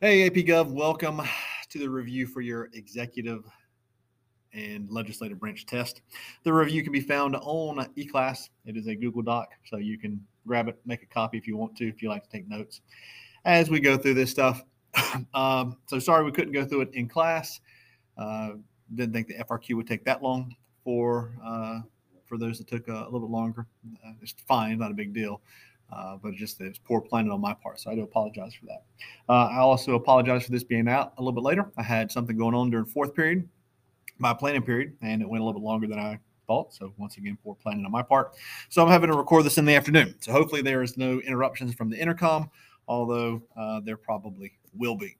Hey, AP Gov, welcome to the review for your executive and legislative branch test. The review can be found on eClass. It is a Google Doc, so you can grab it, make a copy if you want to, if you like to take notes as we go through this stuff. um, so sorry we couldn't go through it in class. Uh, didn't think the FRQ would take that long for uh, for those that took a, a little bit longer. Uh, it's fine, not a big deal. Uh, but just it's poor planning on my part. So I do apologize for that. Uh, I also apologize for this being out a little bit later. I had something going on during fourth period, my planning period, and it went a little bit longer than I thought. So once again, poor planning on my part. So I'm having to record this in the afternoon. So hopefully there is no interruptions from the intercom, although uh, there probably will be.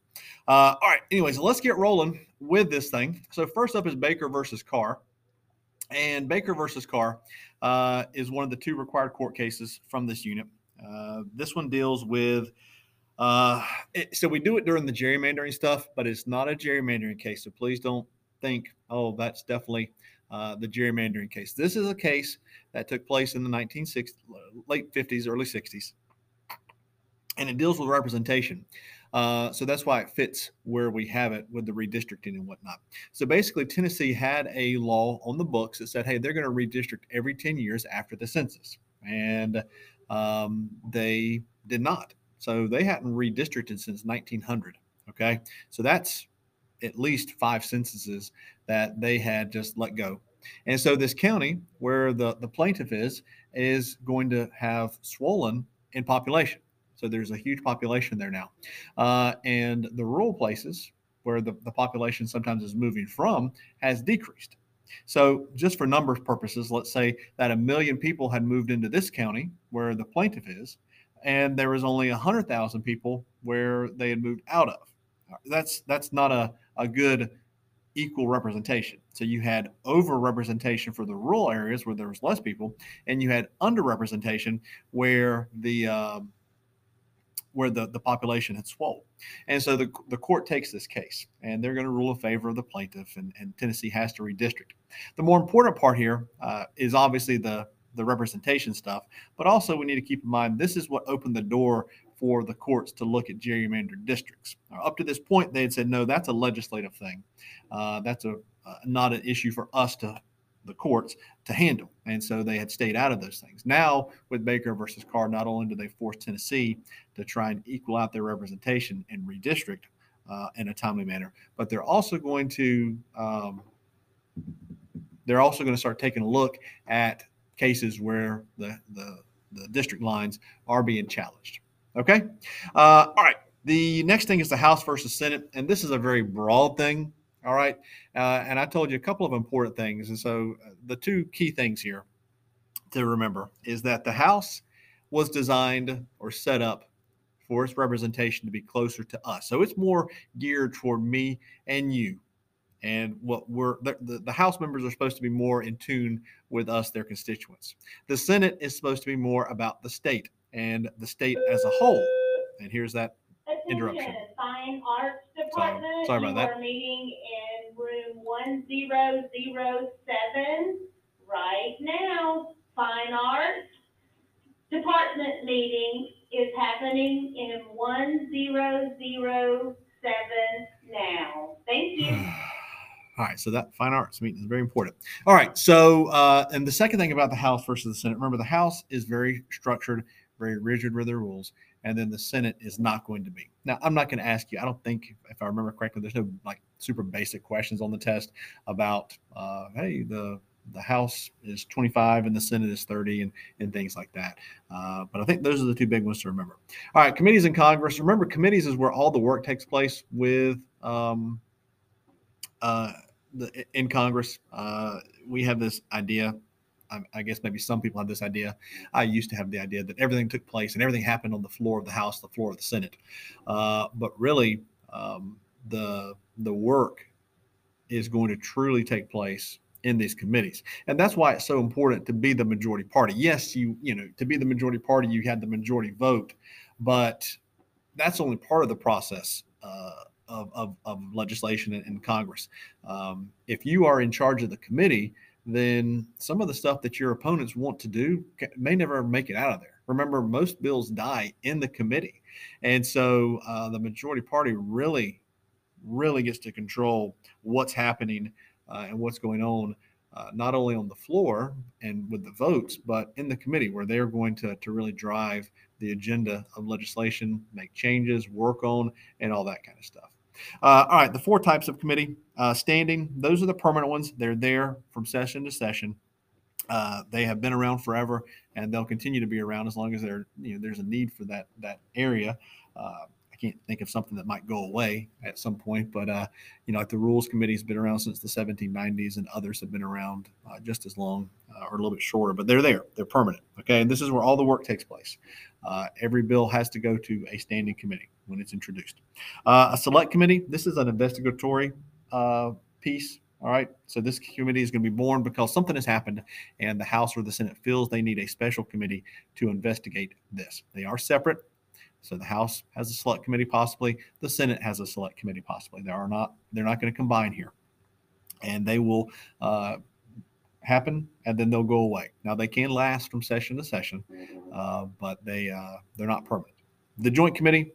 Uh, all right. Anyways, let's get rolling with this thing. So first up is Baker versus Carr. And Baker versus Carr uh, is one of the two required court cases from this unit. Uh, this one deals with, uh, it, so we do it during the gerrymandering stuff, but it's not a gerrymandering case. So please don't think, oh, that's definitely uh, the gerrymandering case. This is a case that took place in the 1960s, late 50s, early 60s, and it deals with representation. Uh, so that's why it fits where we have it with the redistricting and whatnot. So basically, Tennessee had a law on the books that said, hey, they're going to redistrict every 10 years after the census. And um, they did not. So they hadn't redistricted since 1900. Okay. So that's at least five censuses that they had just let go. And so this county where the, the plaintiff is, is going to have swollen in population. So there's a huge population there now. Uh, and the rural places where the, the population sometimes is moving from has decreased. So, just for numbers purposes, let's say that a million people had moved into this county where the plaintiff is, and there was only 100,000 people where they had moved out of. That's that's not a, a good equal representation. So you had overrepresentation for the rural areas where there was less people, and you had underrepresentation where the um, where the, the population had swollen. And so the, the court takes this case and they're going to rule in favor of the plaintiff, and, and Tennessee has to redistrict. The more important part here uh, is obviously the, the representation stuff, but also we need to keep in mind this is what opened the door for the courts to look at gerrymandered districts. Now, up to this point, they had said, no, that's a legislative thing. Uh, that's a uh, not an issue for us to the courts to handle. And so they had stayed out of those things. Now, with Baker versus Carr, not only do they force Tennessee to try and equal out their representation and redistrict uh, in a timely manner, but they're also going to um, they're also going to start taking a look at cases where the the, the district lines are being challenged. Okay, uh, all right. The next thing is the House versus Senate, and this is a very broad thing. All right. Uh, and I told you a couple of important things. And so uh, the two key things here to remember is that the House was designed or set up for its representation to be closer to us. So it's more geared toward me and you. And what we're the, the, the, House members are supposed to be more in tune with us, their constituents. The Senate is supposed to be more about the state and the state as a whole. And here's that interruption. Fine Arts Department. sorry about you that. are meeting in room one zero zero seven right now. Fine Arts Department meeting is happening in one zero zero seven now. Thank you. All right, so that fine arts meeting is very important. All right, so uh, and the second thing about the House versus the Senate, remember the House is very structured, very rigid with their rules and then the Senate is not going to be. Now, I'm not going to ask you. I don't think, if I remember correctly, there's no like super basic questions on the test about, uh, hey, the the House is 25 and the Senate is 30 and, and things like that. Uh, but I think those are the two big ones to remember. All right, committees in Congress. Remember, committees is where all the work takes place with um, uh, the, in Congress. Uh, we have this idea I, I, guess maybe some people have this idea. I used to have the idea that everything took place and everything happened on the floor of the House, the floor of the Senate. Uh, but really, um, the the work is going to truly take place in these committees, and that's why it's so important to be the majority party. Yes, you you know to be the majority party, you had the majority vote, but that's only part of the process. Uh, of, of, of, legislation in, in Congress. Um, if you are in charge of the committee, then some of the stuff that your opponents want to do may never make it out of there. Remember, most bills die in the committee. And so uh, the majority party really, really gets to control what's happening uh, and what's going on, uh, not only on the floor and with the votes, but in the committee where they're going to, to really drive the agenda of legislation, make changes, work on, and all that kind of stuff. Uh, all right, the four types of committee uh, standing, those are the permanent ones. They're there from session to session. Uh, they have been around forever, and they'll continue to be around as long as you know, there's a need for that that area. Uh, I can't think of something that might go away at some point, but uh, you know, like the Rules Committee has been around since the 1790s, and others have been around uh, just as long or a little bit shorter. But they're there; they're permanent. Okay, and this is where all the work takes place. Every bill has to go to a standing committee when it's introduced. Uh, a select committee. This is an investigatory uh, piece. All right. So this committee is going to be born because something has happened, and the House or the Senate feels they need a special committee to investigate this. They are separate. So the House has a select committee, possibly. The Senate has a select committee, possibly. They are not. They're not going to combine here, and they will uh, happen, and then they'll go away. Now they can last from session to session, uh, but they uh, they're not permanent. The Joint Committee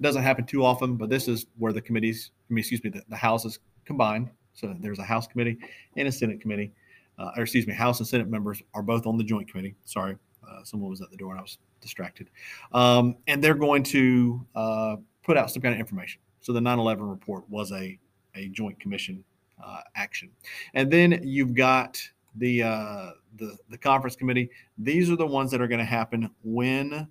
doesn't happen too often, but this is where the committees, I mean, excuse me, the, the houses combine. So there's a House committee and a Senate committee, uh, or excuse me, House and Senate members are both on the Joint Committee. Sorry, uh, someone was at the door and I was distracted. Um, and they're going to uh, put out some kind of information. So the 9/11 report was a a Joint Commission uh, action, and then you've got the uh, the the conference committee. These are the ones that are going to happen when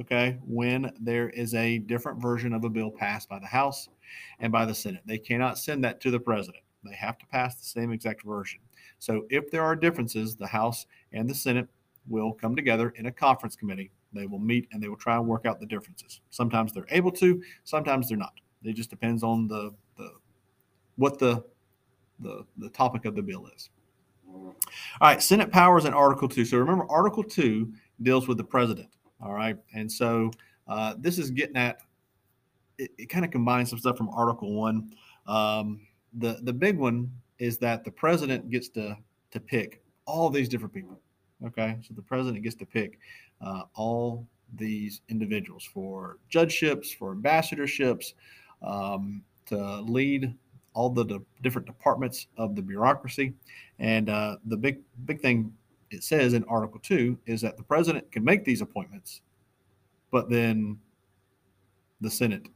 okay, when there is a different version of a bill passed by the House and by the Senate. They cannot send that to the president. They have to pass the same exact version. So if there are differences, the House and the Senate will come together in a conference committee. They will meet and they will try and work out the differences. Sometimes they're able to, sometimes they're not. It just depends on the the what the the, the topic of the bill is. All right, Senate powers in Article 2. So remember, Article 2 deals with the president. All right. And so uh, this is getting at it, it kind of combines some stuff from Article One. Um, the the big one is that the president gets to to pick all these different people. Okay, so the president gets to pick uh, all these individuals for judgeships, for ambassadorships, um, to lead all the de- different departments of the bureaucracy. And uh, the big big thing it says in Article 2 is that the president can make these appointments, but then the Senate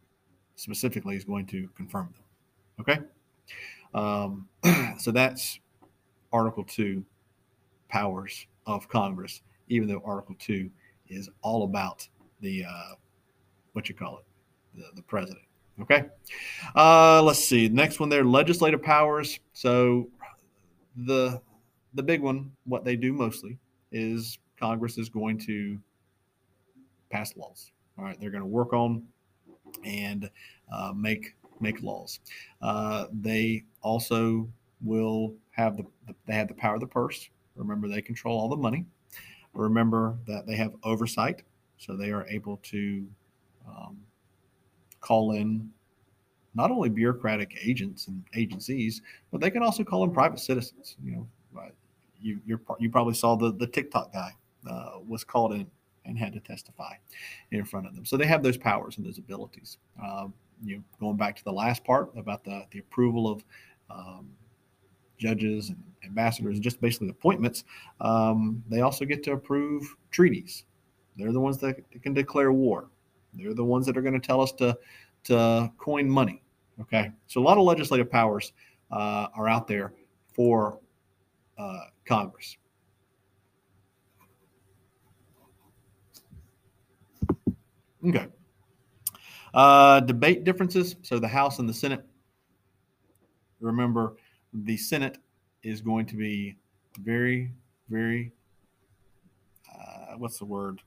specifically is going to confirm them. Okay? Um, so that's Article 2 powers of Congress, even though Article 2 is all about the, uh, what you call it, the, the president. Okay? Uh, let's see. Next one there legislative powers. So the the big one, what they do mostly, is Congress is going to pass laws. All right, they're going to work on and uh, make make laws. Uh, they also will have the, the they have the power of the purse. Remember, they control all the money. Remember that they have oversight, so they are able to um, call in not only bureaucratic agents and agencies, but they can also call in private citizens. You know, you you probably saw the the TikTok guy uh, was called in and had to testify in front of them. So they have those powers and those abilities. Um, you know, going back to the last part about the the approval of um, judges and ambassadors, just basically appointments. Um, they also get to approve treaties. They're the ones that can declare war. They're the ones that are going to tell us to to coin money. Okay, so a lot of legislative powers uh, are out there for uh, Congress. Okay. Uh, debate differences. So the House and the Senate. Remember, the Senate is going to be very, very, uh, what's the word?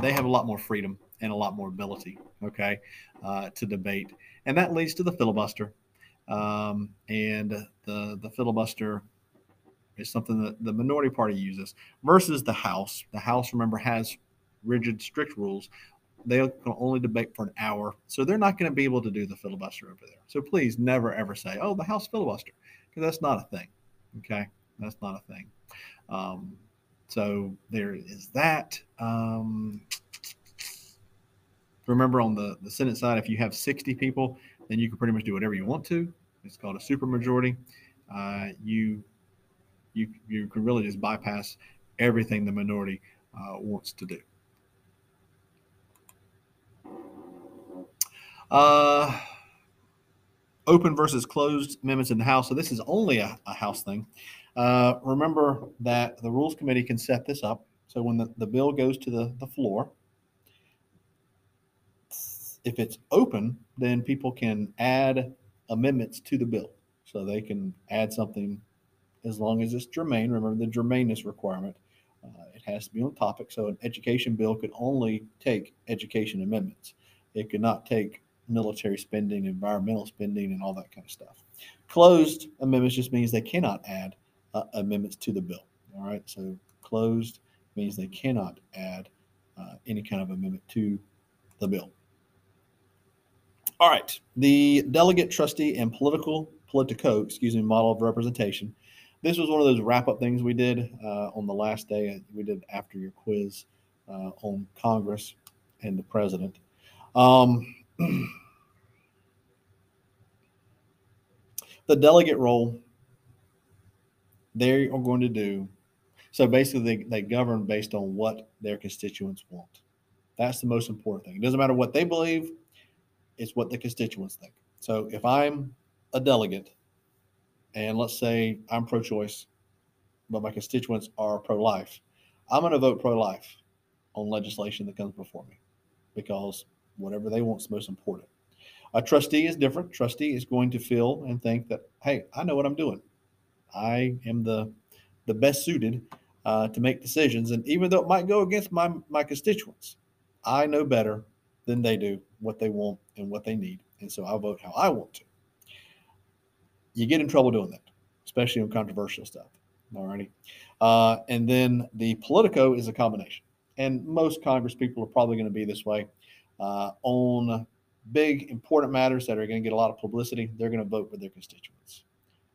They have a lot more freedom and a lot more ability, okay, uh, to debate. And that leads to the filibuster. Um, and the, the filibuster is something that the minority party uses versus the House. The House, remember, has rigid, strict rules. They can only debate for an hour, so they're not going to be able to do the filibuster over there. So please never ever say, "Oh, the House filibuster," because that's not a thing. Okay, That's not a thing. Um, so there is that. Um, remember on the, the Senate side, if you have 60 people, then you can pretty much do whatever you want to. It's called a supermajority. Uh, you you you can really just bypass everything the minority uh, wants to do. Uh, open versus closed amendments in the House. So this is only a, a House thing. Uh, remember that the Rules Committee can set this up. So when the, the bill goes to the, the floor, if it's open, then people can add amendments to the bill. So they can add something as long as it's germane. Remember the germaneness requirement. Uh, it has to be on topic. So an education bill could only take education amendments. It could not take military spending, environmental spending, and all that kind of stuff. Closed amendments just means they cannot add uh, amendments to the bill. All right. So closed means they cannot add uh, any kind of amendment to the bill. All right. The delegate, trustee, and political politico, excuse me, model of representation. This was one of those wrap up things we did uh, on the last day. We did after your quiz uh, on Congress and the president. Um, the delegate role, they are going to do so basically they, they govern based on what their constituents want. That's the most important thing. It doesn't matter what they believe, it's what the constituents think. So if I'm a delegate and let's say I'm pro choice, but my constituents are pro life, I'm going to vote pro life on legislation that comes before me because whatever they want is most important. A trustee is different. Trustee is going to feel and think that, hey, I know what I'm doing. I am the the best suited uh, to make decisions, and even though it might go against my my constituents, I know better than they do what they want and what they need, and so I vote how I want to. You get in trouble doing that, especially on controversial stuff. Alrighty, uh, and then the Politico is a combination, and most Congress people are probably going to be this way uh, on big important matters that are going to get a lot of publicity, they're going to vote with their constituents.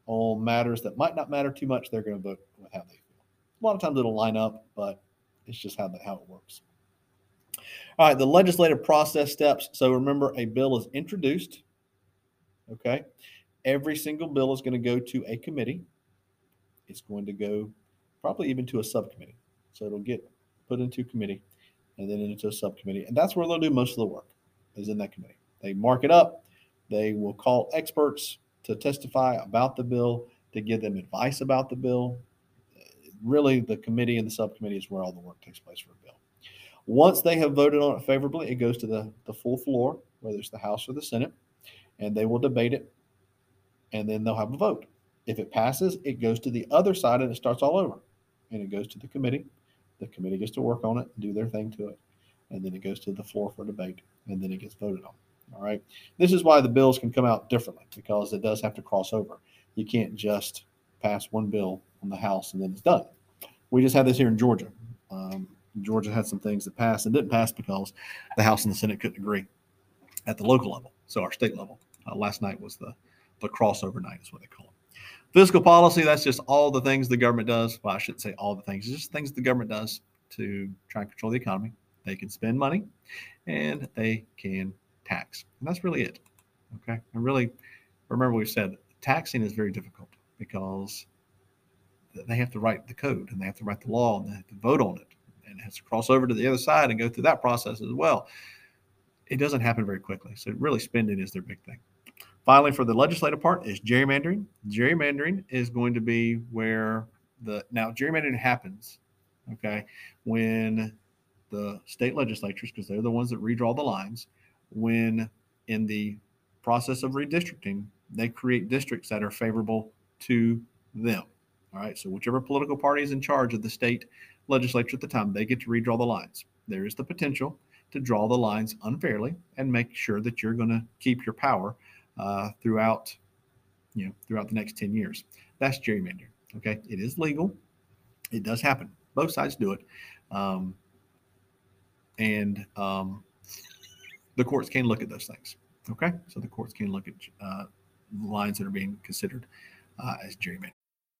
On matters that might not matter too much, they're going to vote with how they feel. A lot of times it'll line up, but it's just how how it works. All right, the legislative process steps. So remember, a bill is introduced. Okay, every single bill is going to go to a committee. It's going to go probably even to a subcommittee. So it'll get put into committee and then into a subcommittee, and that's where they'll do most of the work is in that committee. They mark it up. They will call experts to testify about the bill, to give them advice about the bill. Really, the committee and the subcommittee is where all the work takes place for a bill. Once they have voted on it favorably, it goes to the, the full floor, whether it's the House or the Senate, and they will debate it, and then they'll have a vote. If it passes, it goes to the other side and it starts all over. And it goes to the committee. The committee gets to work on it, do their thing to it, and then it goes to the floor for debate and then it gets voted on. All right. This is why the bills can come out differently because it does have to cross over. You can't just pass one bill on the House and then it's done. We just had this here in Georgia. Um, Georgia had some things that passed and didn't pass because the House and the Senate couldn't agree at the local level. So our state level. Uh, last night was the the crossover night, is what they call it. Fiscal policy, that's just all the things the government does. Well, I shouldn't say all the things, it's just things the government does to try and control the economy. They can spend money and they can tax. And that's really it. Okay. And really, remember, we said taxing is very difficult because they have to write the code and they have to write the law and they have to vote on it and it has to cross over to the other side and go through that process as well. It doesn't happen very quickly. So, really, spending is their big thing. Finally, for the legislative part is gerrymandering. Gerrymandering is going to be where the now gerrymandering happens, okay, when the state legislatures, because they're the ones that redraw the lines, when in the process of redistricting, they create districts that are favorable to them. All right. So whichever political party is in charge of the state legislature at the time, they get to redraw the lines. There is the potential to draw the lines unfairly and make sure that you're going to keep your power uh, throughout, you know, throughout the next 10 years. That's gerrymandering. Okay. It is legal. It does happen. Both sides do it. Um, and um, the courts can look at those things. Okay, so the courts can look at uh, the lines that are being considered uh, as gerrymandering.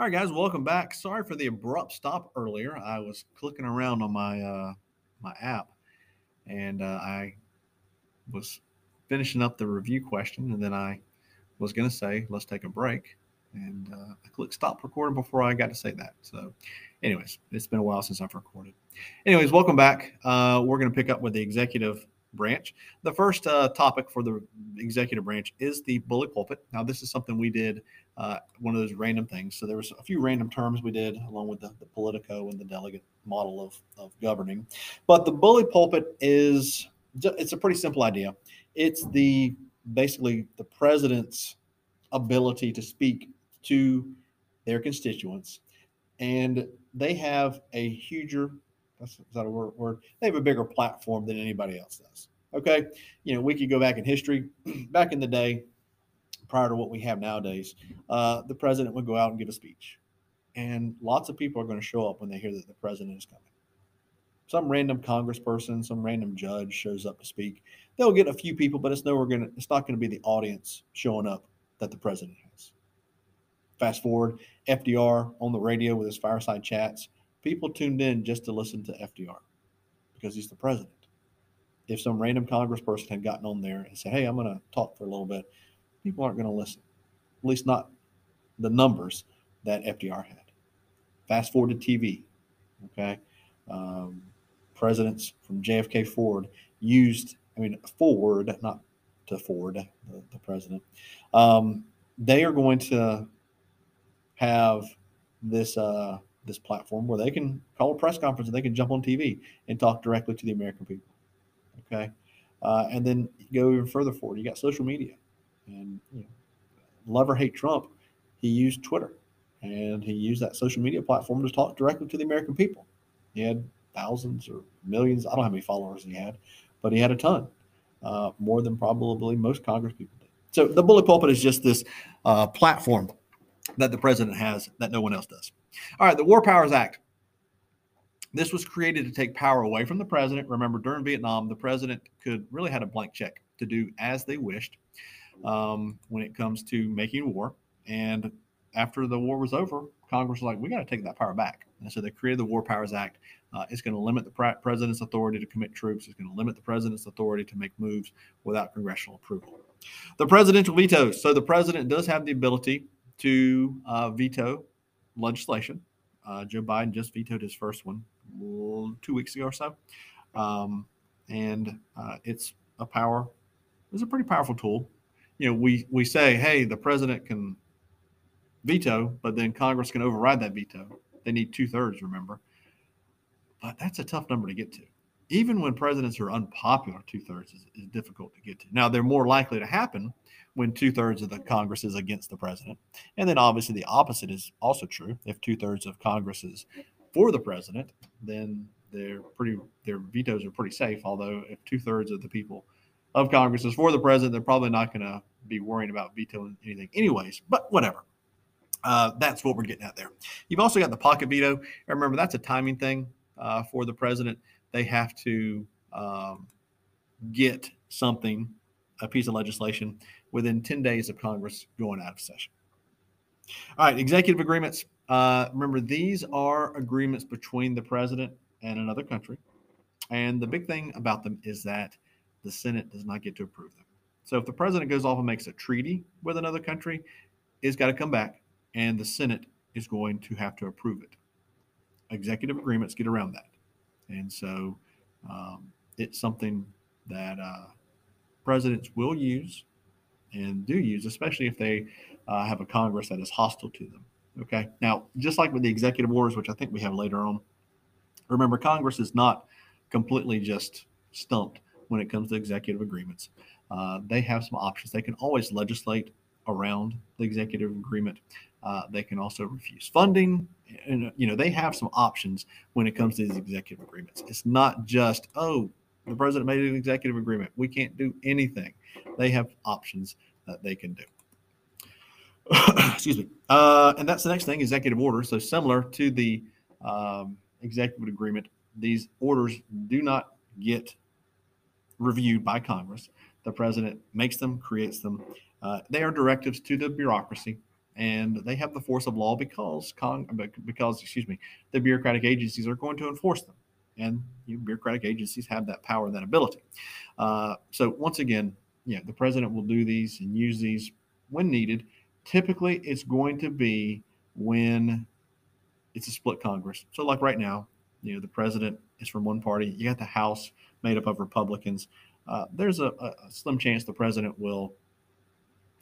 All right, guys, welcome back. Sorry for the abrupt stop earlier. I was clicking around on my uh, my app, and uh, I was finishing up the review question, and then I was going to say, "Let's take a break," and uh, I clicked stop recording before I got to say that. So, anyways, it's been a while since I've recorded. Anyways, welcome back. Uh, we're going to pick up with the executive branch. The first uh, topic for the executive branch is the bully pulpit. Now, this is something we did, uh, one of those random things. So there was a few random terms we did along with the, the Politico and the delegate model of, of governing. But the bully pulpit is, it's a pretty simple idea. It's the basically the president's ability to speak to their constituents. And they have a huger that's is that a word, word? They have a bigger platform than anybody else does. Okay, you know we could go back in history. back in the day, prior to what we have nowadays, uh, the president would go out and give a speech, and lots of people are going to show up when they hear that the president is coming. Some random congressperson, some random judge shows up to speak. They'll get a few people, but it's nowhere going. It's not going to be the audience showing up that the president has. Fast forward, FDR on the radio with his fireside chats people tuned in just to listen to FDR because he's the president. If some random congressperson had gotten on there and said, Hey, I'm going to talk for a little bit, people aren't going to listen, at least not the numbers that FDR had. Fast forward to TV. Okay. Um, presidents from JFK Ford used, I mean, Ford, not to Ford, the, the president, um, they are going to have this uh, this platform where they can call a press conference and they can jump on TV and talk directly to the American people. Okay. Uh, and then go even further forward. You got social media, and you know, love or hate Trump, he used Twitter, and he used that social media platform to talk directly to the American people. He had thousands or millions. I don't know how many followers he had, but he had a ton, uh, more than probably most Congress people did. So the bully pulpit is just this uh, platform that the president has that no one else does. All right, the War Powers Act. This was created to take power away from the president. Remember, during Vietnam, the president could really had a blank check to do as they wished um, when it comes to making war. And after the war was over, Congress was like, we got to take that power back. And so they created the War Powers Act. Uh, it's going to limit the president's authority to commit troops. It's going to limit the president's authority to make moves without congressional approval. The presidential vetoes. So the president does have the ability to uh, veto legislation. Uh, Joe Biden just vetoed his first one two weeks ago or so, um, and uh, it's a power. It's a pretty powerful tool. You know, we we say, hey, the president can veto, but then Congress can override that veto. They need two thirds, remember. But that's a tough number to get to. Even when presidents are unpopular, two thirds is, is difficult to get to. Now, they're more likely to happen when two thirds of the Congress is against the president. And then obviously the opposite is also true. If two thirds of Congress is for the president, then they're pretty their vetoes are pretty safe. Although if two thirds of the people of Congress is for the president, they're probably not going to be worrying about vetoing anything, anyways. But whatever. Uh, that's what we're getting at there. You've also got the pocket veto. Remember, that's a timing thing uh, for the president. They have to um, get something, a piece of legislation, within 10 days of Congress going out of session. All right, executive agreements. Uh, remember, these are agreements between the president and another country. And the big thing about them is that the Senate does not get to approve them. So if the president goes off and makes a treaty with another country, it's got to come back, and the Senate is going to have to approve it. Executive agreements get around that. And so um, it's something that uh, presidents will use and do use, especially if they uh, have a Congress that is hostile to them. Okay. Now, just like with the executive orders, which I think we have later on, remember Congress is not completely just stumped when it comes to executive agreements. Uh, they have some options. They can always legislate around the executive agreement. Uh, they can also refuse funding. And, you know, they have some options when it comes to these executive agreements. It's not just, oh, the president made an executive agreement. We can't do anything. They have options that they can do. Excuse me. Uh, and that's the next thing executive order. So, similar to the um, executive agreement, these orders do not get reviewed by Congress. The president makes them, creates them. Uh, they are directives to the bureaucracy, and they have the force of law because con- because excuse me, the bureaucratic agencies are going to enforce them, and you know, bureaucratic agencies have that power that ability. Uh, so once again, yeah, the president will do these and use these when needed. Typically, it's going to be when it's a split Congress. So, like right now, you know, the president is from one party. You got the House made up of Republicans. Uh, there's a, a, slim chance the president will.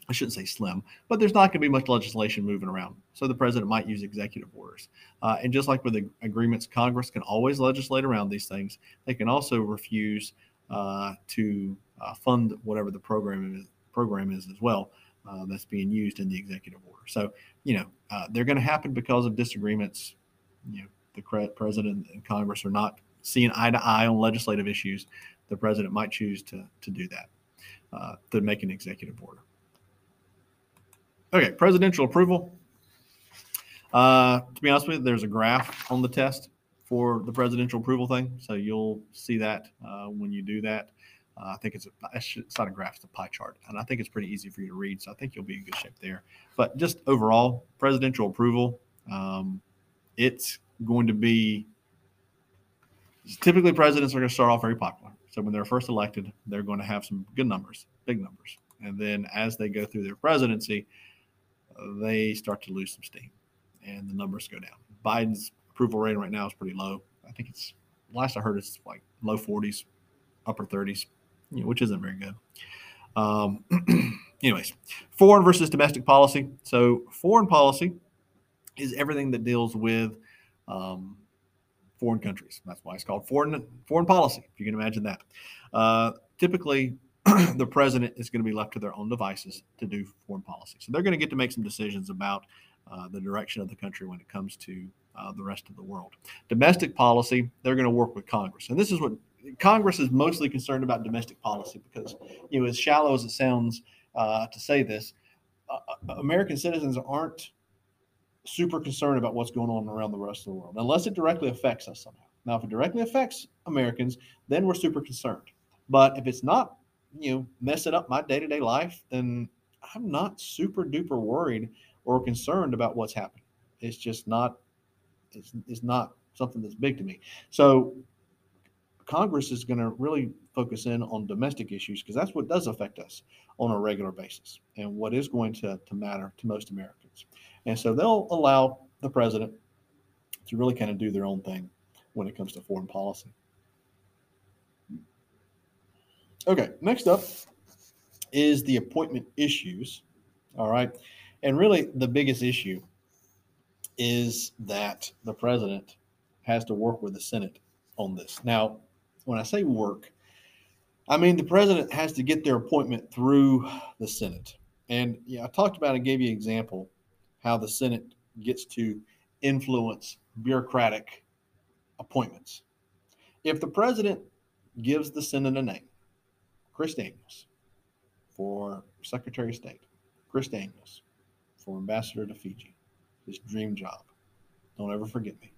I shouldn't say slim, but there's not going to be much legislation moving around. So the president might use executive orders. Uh, and just like with the agreements, Congress can always legislate around these things. They can also refuse uh, to uh, fund whatever the program is, program is as well uh, that's being used in the executive order. So, you know, uh, they're going to happen because of disagreements. You know, the president and Congress are not seeing eye to eye on legislative issues. The president might choose to, to do that, uh, to make an executive order. Okay, presidential approval. Uh, to be honest with you, there's a graph on the test for the presidential approval thing. So you'll see that uh, when you do that. Uh, I think it's a it's not a graph, it's a pie chart, and I think it's pretty easy for you to read. So I think you'll be in good shape there. But just overall, presidential approval, um, it's going to be typically presidents are going to start off very popular. So when they're first elected, they're going to have some good numbers, big numbers, and then as they go through their presidency, they start to lose some steam, and the numbers go down. Biden's approval rating right now is pretty low. I think it's last I heard it's like low 40s, upper 30s you know, which isn't very good. Um, anyways, foreign versus domestic policy. So, foreign policy is everything that deals with um, foreign countries. That's why it's called foreign foreign policy. If you can imagine that. Uh, typically, the president is going to be left to their own devices to do foreign policy. So they're going to get to make some decisions about uh, the direction of the country when it comes to uh, the rest of the world. Domestic policy, they're going to work with Congress, and this is what Congress is mostly concerned about domestic policy because, you know, as shallow as it sounds uh, to say this, uh, uh, American citizens aren't super concerned about what's going on around the rest of the world unless it directly affects us somehow. Now, if it directly affects Americans, then we're super concerned. But if it's not, you know, messing up my day to day life, then I'm not super duper worried or concerned about what's happening. It's just not, it's, it's not something that's big to me. So Congress is going to really focus in on domestic issues because that's what does affect us on a regular basis and what is going to, to matter to most Americans. And so they'll allow the president to really kind of do their own thing when it comes to foreign policy. Okay, next up is the appointment issues. All right. And really, the biggest issue is that the president has to work with the Senate on this. Now, when I say work, I mean the president has to get their appointment through the Senate. And yeah, I talked about and gave you an example how the Senate gets to influence bureaucratic appointments. If the president gives the Senate a name, Chris Daniels for Secretary of State, Chris Daniels for Ambassador to Fiji, his dream job. Don't ever forget me,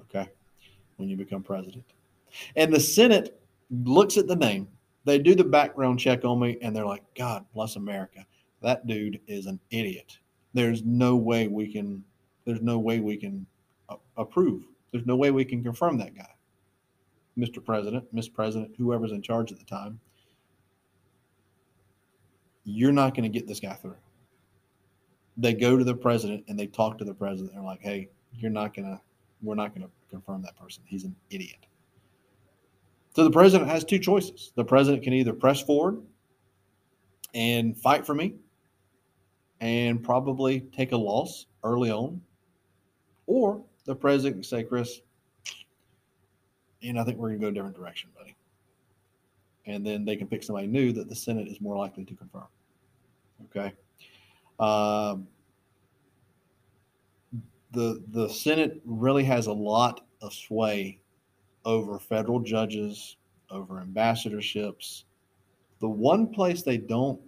okay, when you become president. And the Senate looks at the name, they do the background check on me, and they're like, God bless America. That dude is an idiot. There's no way we can, there's no way we can approve. There's no way we can confirm that guy. Mr. President, Miss President, whoever's in charge at the time, you're not going to get this guy through. They go to the president and they talk to the president. They're like, hey, you're not going to, we're not going to confirm that person. He's an idiot. So the president has two choices. The president can either press forward and fight for me and probably take a loss early on, or the president can say, Chris, and I think we're going to go a different direction, buddy. And then they can pick somebody new that the Senate is more likely to confirm. Okay. Um, the the Senate really has a lot of sway over federal judges, over ambassadorships. The one place they don't,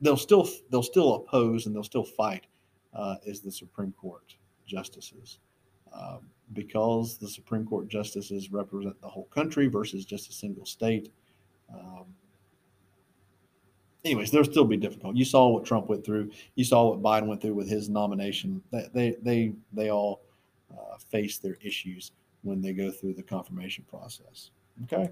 they'll still they'll still oppose and they'll still fight, uh, is the Supreme Court justices, um, because the Supreme Court justices represent the whole country versus just a single state. Um, anyways, they'll still be difficult. You saw what Trump went through. You saw what Biden went through with his nomination. They they they, they all uh, face their issues when they go through the confirmation process. Okay.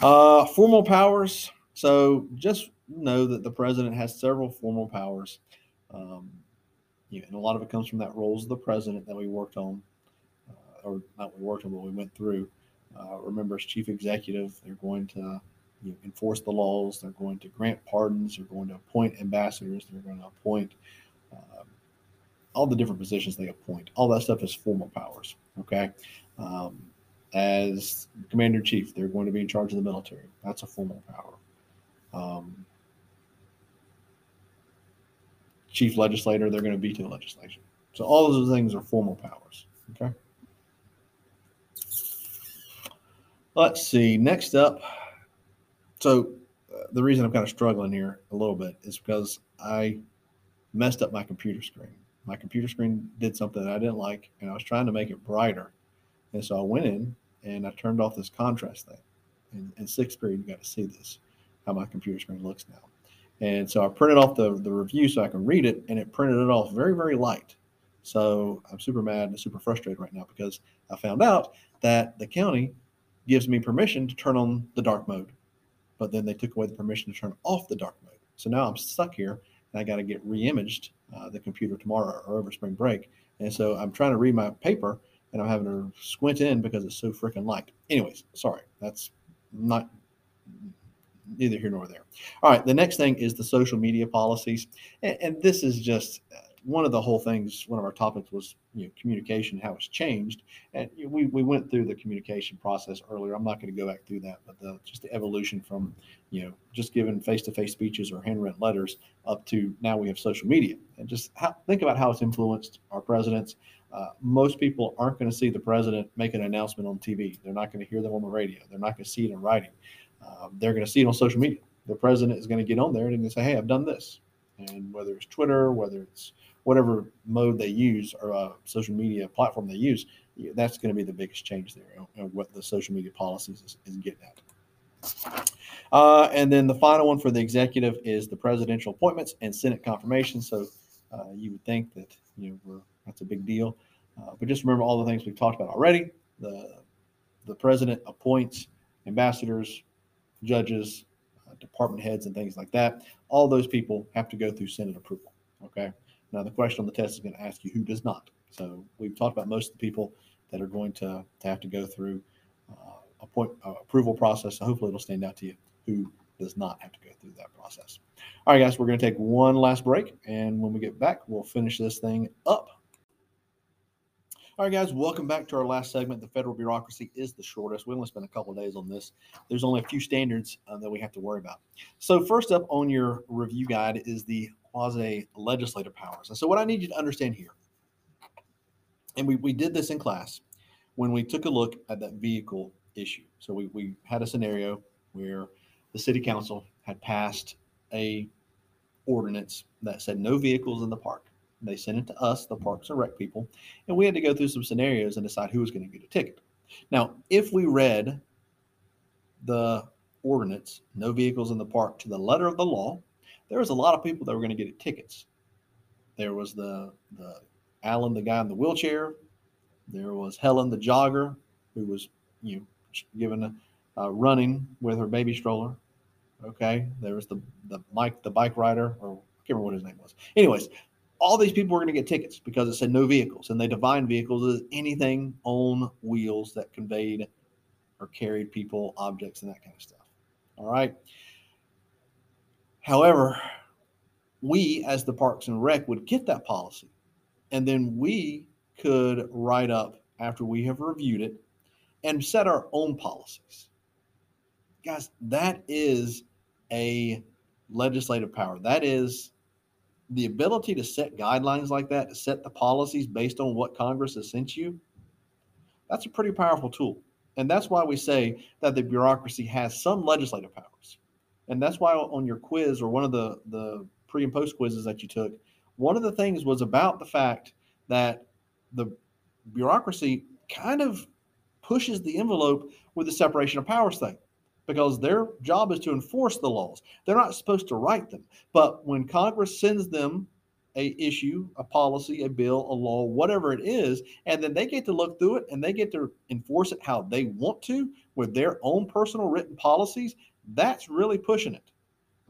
Uh, formal powers. So just know that the president has several formal powers. Um, you know, and a lot of it comes from that roles of the president that we worked on, uh, or not we worked on, but we went through. Uh, remember, as chief executive, they're going to you know, enforce the laws. They're going to grant pardons. They're going to appoint ambassadors. They're going to appoint um, all the different positions they appoint. All that stuff is formal powers. Okay. Um, as commander in chief, they're going to be in charge of the military. That's a formal power. Um, chief legislator, they're going to veto legislation. So all of those things are formal powers. Okay. Let's see. Next up, so uh, the reason I'm kind of struggling here a little bit is because I messed up my computer screen. My computer screen did something that I didn't like, and I was trying to make it brighter. And so I went in and I turned off this contrast thing. And in sixth grade, you got to see this, how my computer screen looks now. And so I printed off the, the review so I can read it, and it printed it off very, very light. So I'm super mad and super frustrated right now because I found out that the county gives me permission to turn on the dark mode, but then they took away the permission to turn off the dark mode. So now I'm stuck here and I got to get re-imaged uh, the computer tomorrow or over spring break. And so I'm trying to read my paper and I'm having to squint in because it's so freaking light. Anyways, sorry, that's not neither here nor there. All right, the next thing is the social media policies, and, and this is just uh, one of the whole things. One of our topics was you know communication, how it's changed, and we we went through the communication process earlier. I'm not going to go back through that, but the, just the evolution from you know just giving face-to-face speeches or handwritten letters up to now we have social media, and just how, think about how it's influenced our presidents. Uh, most people aren't going to see the president make an announcement on TV. They're not going to hear them on the radio. They're not going to see it in writing. Uh, they're going to see it on social media. The president is going to get on there and say, "Hey, I've done this," and whether it's Twitter, whether it's whatever mode they use or uh, social media platform they use, that's going to be the biggest change there. And what the social media policies is, is getting at. Uh, and then the final one for the executive is the presidential appointments and Senate confirmation. So uh, you would think that you know that's a big deal. Uh, but just remember all the things we've talked about already. The the president appoints ambassadors, judges, uh, department heads, and things like that. All those people have to go through Senate approval. Okay. Now the question on the test is going to ask you who does not. So we've talked about most of the people that are going to, to have to go through uh, point uh, approval process. So hopefully it'll stand out to you who does not have to go through that process. All right, guys, we're going to take one last break, and when we get back, we'll finish this thing up. All right, guys, welcome back to our last segment. The federal bureaucracy is the shortest. We only spent a couple days on this. There's only a few standards uh, that we have to worry about. So, first up on your review guide is the quasi legislative powers. And so, what I need you to understand here, and we, we did this in class when we took a look at that vehicle issue. So, we, we had a scenario where the city council had passed a ordinance that said no vehicles in the park. They sent it to us, the Parks and Rec people, and we had to go through some scenarios and decide who was going to get a ticket. Now, if we read the ordinance, no vehicles in the park, to the letter of the law, there was a lot of people that were going to get tickets. There was the the Alan, the guy in the wheelchair. There was Helen, the jogger, who was you know given a uh, running with her baby stroller. Okay, there was the the Mike, the bike rider, or I can't remember what his name was. Anyways, all these people were going to get tickets because it said no vehicles, and they defined vehicles as anything on wheels that conveyed or carried people, objects, and that kind of stuff. All right. However, we as the Parks and Rec would get that policy, and then we could write up after we have reviewed it and set our own policies. Guys, that is a legislative power. That is the ability to set guidelines like that, to set the policies based on what Congress has sent you, that's a pretty powerful tool. And that's why we say that the bureaucracy has some legislative powers. And that's why on your quiz or one of the, the pre and post quizzes that you took, one of the things was about the fact that the bureaucracy kind of pushes the envelope with the separation of powers thing because their job is to enforce the laws. They're not supposed to write them. But when Congress sends them a issue, a policy, a bill, a law, whatever it is, and then they get to look through it and they get to enforce it how they want to with their own personal written policies, that's really pushing it.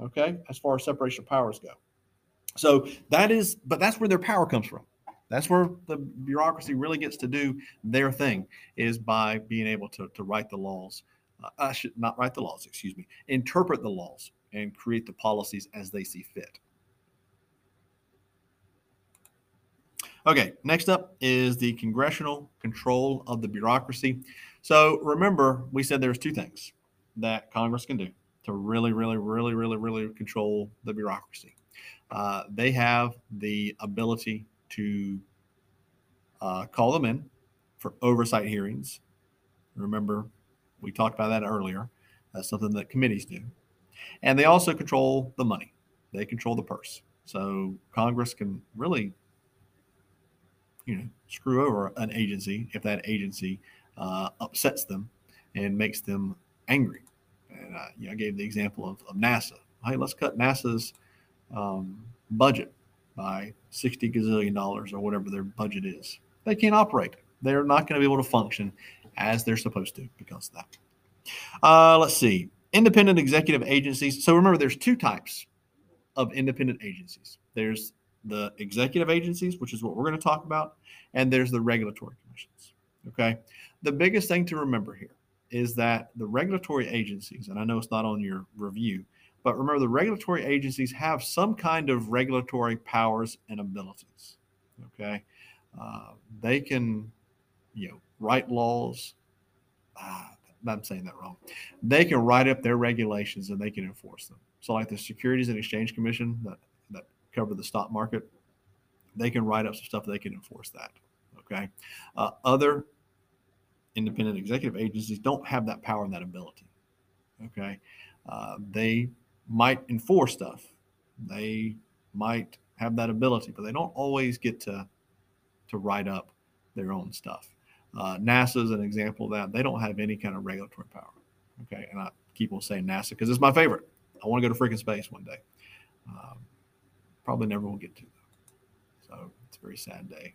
Okay, as far as separation of powers go. So that is, but that's where their power comes from. That's where the bureaucracy really gets to do their thing is by being able to, to write the laws uh, I should not write the laws, excuse me, interpret the laws and create the policies as they see fit. Okay, next up is the congressional control of the bureaucracy. So remember, we said there's two things that Congress can do to really, really, really, really, really control the bureaucracy. Uh, they have the ability to uh, call them in for oversight hearings. Remember, we talked about that earlier. That's something that committees do. And they also control the money, they control the purse. So Congress can really, you know, screw over an agency if that agency uh, upsets them and makes them angry. And uh, you know, I gave the example of, of NASA. Hey, let's cut NASA's um, budget by 60 gazillion dollars or whatever their budget is. They can't operate. They're not going to be able to function as they're supposed to because of that. Uh, let's see. Independent executive agencies. So remember, there's two types of independent agencies. There's the executive agencies, which is what we're going to talk about, and there's the regulatory commissions. Okay. The biggest thing to remember here is that the regulatory agencies, and I know it's not on your review, but remember the regulatory agencies have some kind of regulatory powers and abilities. Okay. Uh, they can, you know, write laws. Uh, I'm saying that wrong. They can write up their regulations and they can enforce them. So, like the Securities and Exchange Commission that that cover the stock market, they can write up some stuff. They can enforce that. Okay. Uh, other independent executive agencies don't have that power and that ability. Okay. Uh, they might enforce stuff. They might have that ability, but they don't always get to to write up their own stuff. Uh, NASA is an example of that. They don't have any kind of regulatory power. Okay. And I keep on saying NASA because it's my favorite. I want to go to freaking space one day. Um, probably never will get to. So it's a very sad day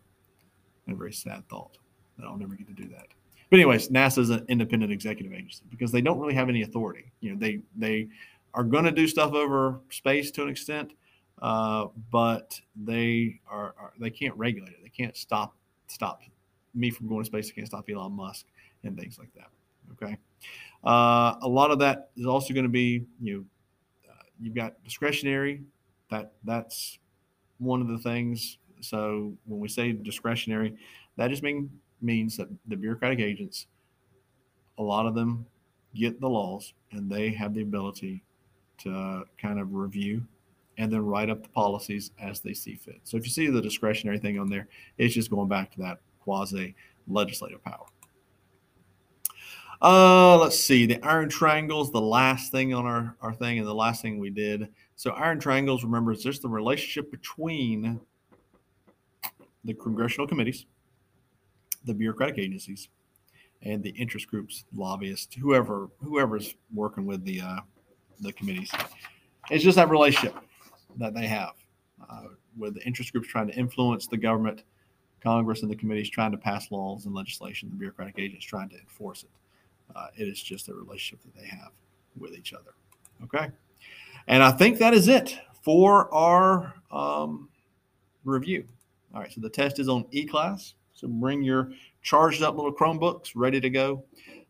and a very sad thought that I'll never get to do that. But anyways, NASA is an independent executive agency because they don't really have any authority. You know, they they are going to do stuff over space to an extent, uh, but they are, are, they can't regulate it. They can't stop stop me from going to space. I can't stop Elon Musk and things like that. Okay. Uh, a lot of that is also going to be, you know, uh, you've got discretionary. That that's one of the things. So when we say discretionary, that just mean, means that the bureaucratic agents, a lot of them get the laws and they have the ability to kind of review and then write up the policies as they see fit. So if you see the discretionary thing on there, it's just going back to that quasi legislative power. Uh, let's see. The iron triangles, the last thing on our, our thing, and the last thing we did. So, iron triangles, remember, is just the relationship between the congressional committees, the bureaucratic agencies, and the interest groups, lobbyists, whoever whoever's working with the uh, the committees. It's just that relationship that they have uh, with the interest groups trying to influence the government Congress and the committees trying to pass laws and legislation, the bureaucratic agents trying to enforce it. Uh, it is just a relationship that they have with each other. Okay. And I think that is it for our um, review. All right. So the test is on e class. So bring your charged up little Chromebooks ready to go.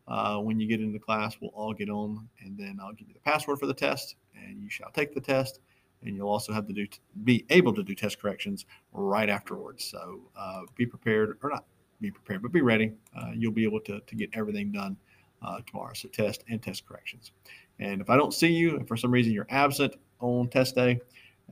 Uh, when you get into class, we'll all get on, and then I'll give you the password for the test, and you shall take the test and you'll also have to do be able to do test corrections right afterwards. So uh, be prepared, or not be prepared, but be ready. Uh, you'll be able to, to get everything done uh, tomorrow. So test and test corrections. And if I don't see you, if for some reason you're absent on test day,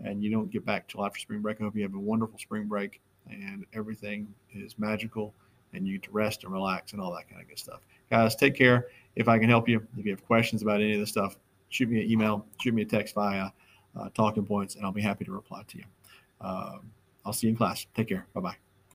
and you don't get back till after spring break. I hope you have a wonderful spring break and everything is magical and you get to rest and relax and all that kind of good stuff. Guys, take care. If I can help you, if you have questions about any of this stuff, shoot me an email, shoot me a text via uh, Talking Points, and I'll be happy to reply to you. Um, I'll see you in class. Take care. Bye bye.